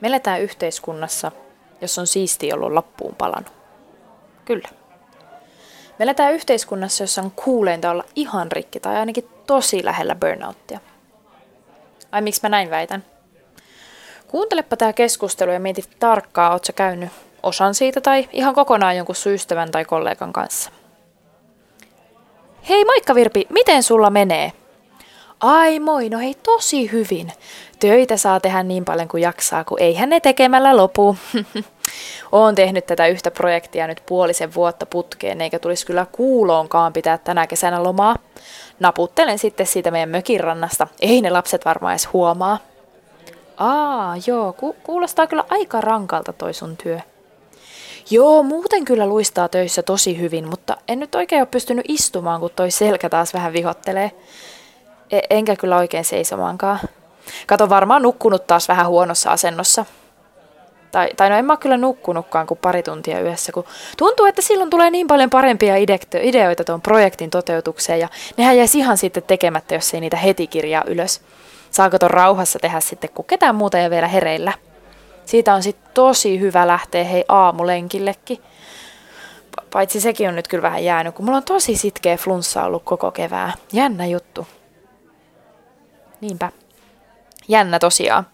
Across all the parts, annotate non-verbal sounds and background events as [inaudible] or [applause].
Me eletään yhteiskunnassa, jossa on siisti ollut loppuun palannut. Kyllä. Me eletään yhteiskunnassa, jossa on kuuleinta olla ihan rikki tai ainakin tosi lähellä burnouttia. Ai miksi mä näin väitän? Kuuntelepa tämä keskustelu ja mieti tarkkaa, oot sä käynyt osan siitä tai ihan kokonaan jonkun ystävän tai kollegan kanssa. Hei moikka Virpi, miten sulla menee? Ai moi, no hei tosi hyvin. Töitä saa tehdä niin paljon kuin jaksaa, kun eihän ne tekemällä lopu. [laughs] Oon tehnyt tätä yhtä projektia nyt puolisen vuotta putkeen, eikä tulisi kyllä kuuloonkaan pitää tänä kesänä lomaa. Naputtelen sitten siitä meidän mökin rannasta. Ei ne lapset varmaan edes huomaa. Aa, joo, ku- kuulostaa kyllä aika rankalta toi sun työ. Joo, muuten kyllä luistaa töissä tosi hyvin, mutta en nyt oikein ole pystynyt istumaan, kun toi selkä taas vähän vihottelee. E- enkä kyllä oikein seisomaankaan. Kato, varmaan nukkunut taas vähän huonossa asennossa. Tai, tai no en mä kyllä nukkunutkaan kuin pari tuntia yössä, kun tuntuu, että silloin tulee niin paljon parempia ideoita tuon projektin toteutukseen ja nehän jäisi ihan sitten tekemättä, jos ei niitä heti kirjaa ylös. Saako ton rauhassa tehdä sitten, kun ketään muuta ei vielä hereillä. Siitä on sitten tosi hyvä lähteä hei aamulenkillekin. Paitsi sekin on nyt kyllä vähän jäänyt, kun mulla on tosi sitkeä flunssa ollut koko kevää. Jännä juttu. Niinpä. Jännä tosiaan.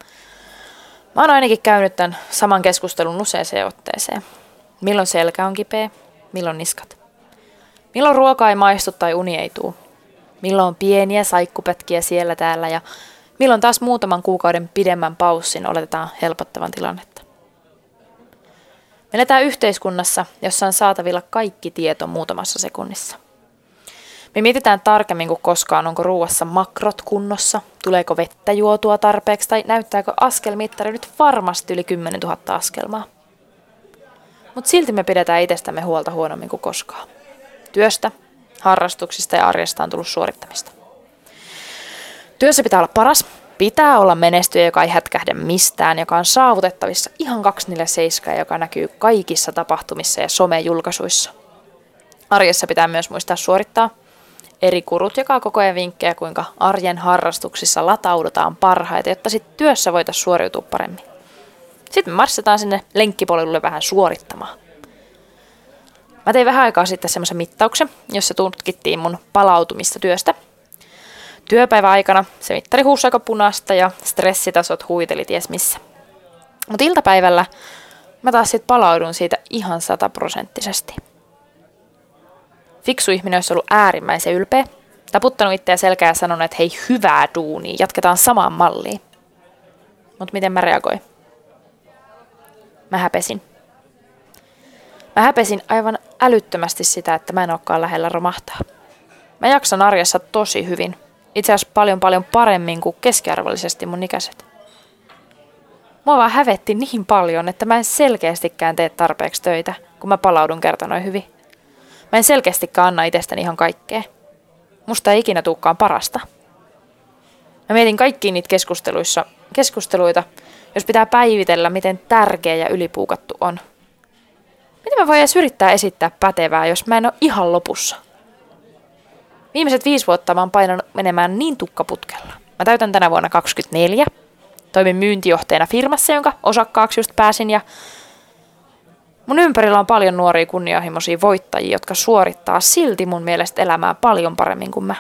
Mä oon ainakin käynyt tämän saman keskustelun useaseen otteeseen. Milloin selkä on kipeä, milloin niskat. Milloin ruoka ei maistu tai uni ei tuu. Milloin on pieniä saikkupätkiä siellä täällä ja milloin taas muutaman kuukauden pidemmän paussin oletetaan helpottavan tilannetta. Me eletään yhteiskunnassa, jossa on saatavilla kaikki tieto muutamassa sekunnissa. Me mietitään tarkemmin kuin koskaan, onko ruuassa makrot kunnossa, tuleeko vettä juotua tarpeeksi tai näyttääkö askelmittari nyt varmasti yli 10 000 askelmaa. Mutta silti me pidetään itsestämme huolta huonommin kuin koskaan. Työstä, harrastuksista ja arjesta on tullut suorittamista. Työssä pitää olla paras, pitää olla menestyjä, joka ei hätkähdä mistään, joka on saavutettavissa ihan 247, joka näkyy kaikissa tapahtumissa ja somejulkaisuissa. Arjessa pitää myös muistaa suorittaa – eri kurut jakaa koko ajan vinkkejä, kuinka arjen harrastuksissa lataudutaan parhaita, jotta sitten työssä voitaisiin suoriutua paremmin. Sitten me marssitaan sinne lenkkipolulle vähän suorittamaan. Mä tein vähän aikaa sitten semmoisen mittauksen, jossa tutkittiin mun palautumista työstä. Työpäivän aikana se mittari huusi aika punaista ja stressitasot huiteli ties missä. Mutta iltapäivällä mä taas sitten palaudun siitä ihan sataprosenttisesti. Fiksu ihminen olisi ollut äärimmäisen ylpeä, taputtanut itseä selkää ja sanonut, että hei, hyvää duunia, jatketaan samaan malliin. Mutta miten mä reagoin? Mä häpesin. Mä häpesin aivan älyttömästi sitä, että mä en olekaan lähellä romahtaa. Mä jaksan arjessa tosi hyvin. Itse asiassa paljon paljon paremmin kuin keskiarvollisesti mun ikäiset. Mua vaan hävetti niin paljon, että mä en selkeästikään tee tarpeeksi töitä, kun mä palaudun kerta noin hyvin. Mä en selkeästikään anna itsestäni ihan kaikkea. Musta ei ikinä tuukkaan parasta. Mä mietin kaikkiin niitä keskusteluissa, keskusteluita, jos pitää päivitellä, miten tärkeä ja ylipuukattu on. Miten mä voin edes yrittää esittää pätevää, jos mä en ole ihan lopussa? Viimeiset viisi vuotta mä oon painanut menemään niin tukkaputkella. Mä täytän tänä vuonna 24. Toimin myyntijohtajana firmassa, jonka osakkaaksi just pääsin ja Mun ympärillä on paljon nuoria kunnianhimoisia voittajia, jotka suorittaa silti mun mielestä elämää paljon paremmin kuin mä.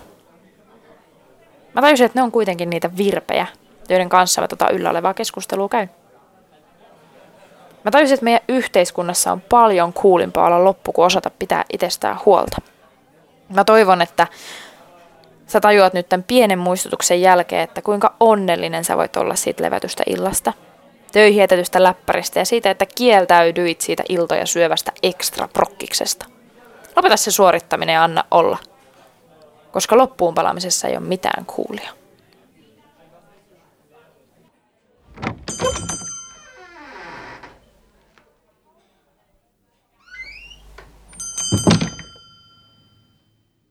Mä tajusin, että ne on kuitenkin niitä virpejä, joiden kanssa mä tota yllä olevaa keskustelua käyn. Mä tajusin, että meidän yhteiskunnassa on paljon kuulimpaa olla loppu kuin osata pitää itsestään huolta. Mä toivon, että sä tajuat nyt tämän pienen muistutuksen jälkeen, että kuinka onnellinen sä voit olla siitä levätystä illasta – töihin jätetystä läppäristä ja siitä, että kieltäydyit siitä iltoja syövästä ekstra prokkiksesta. Lopeta se suorittaminen ja anna olla, koska loppuun palaamisessa ei ole mitään kuulia.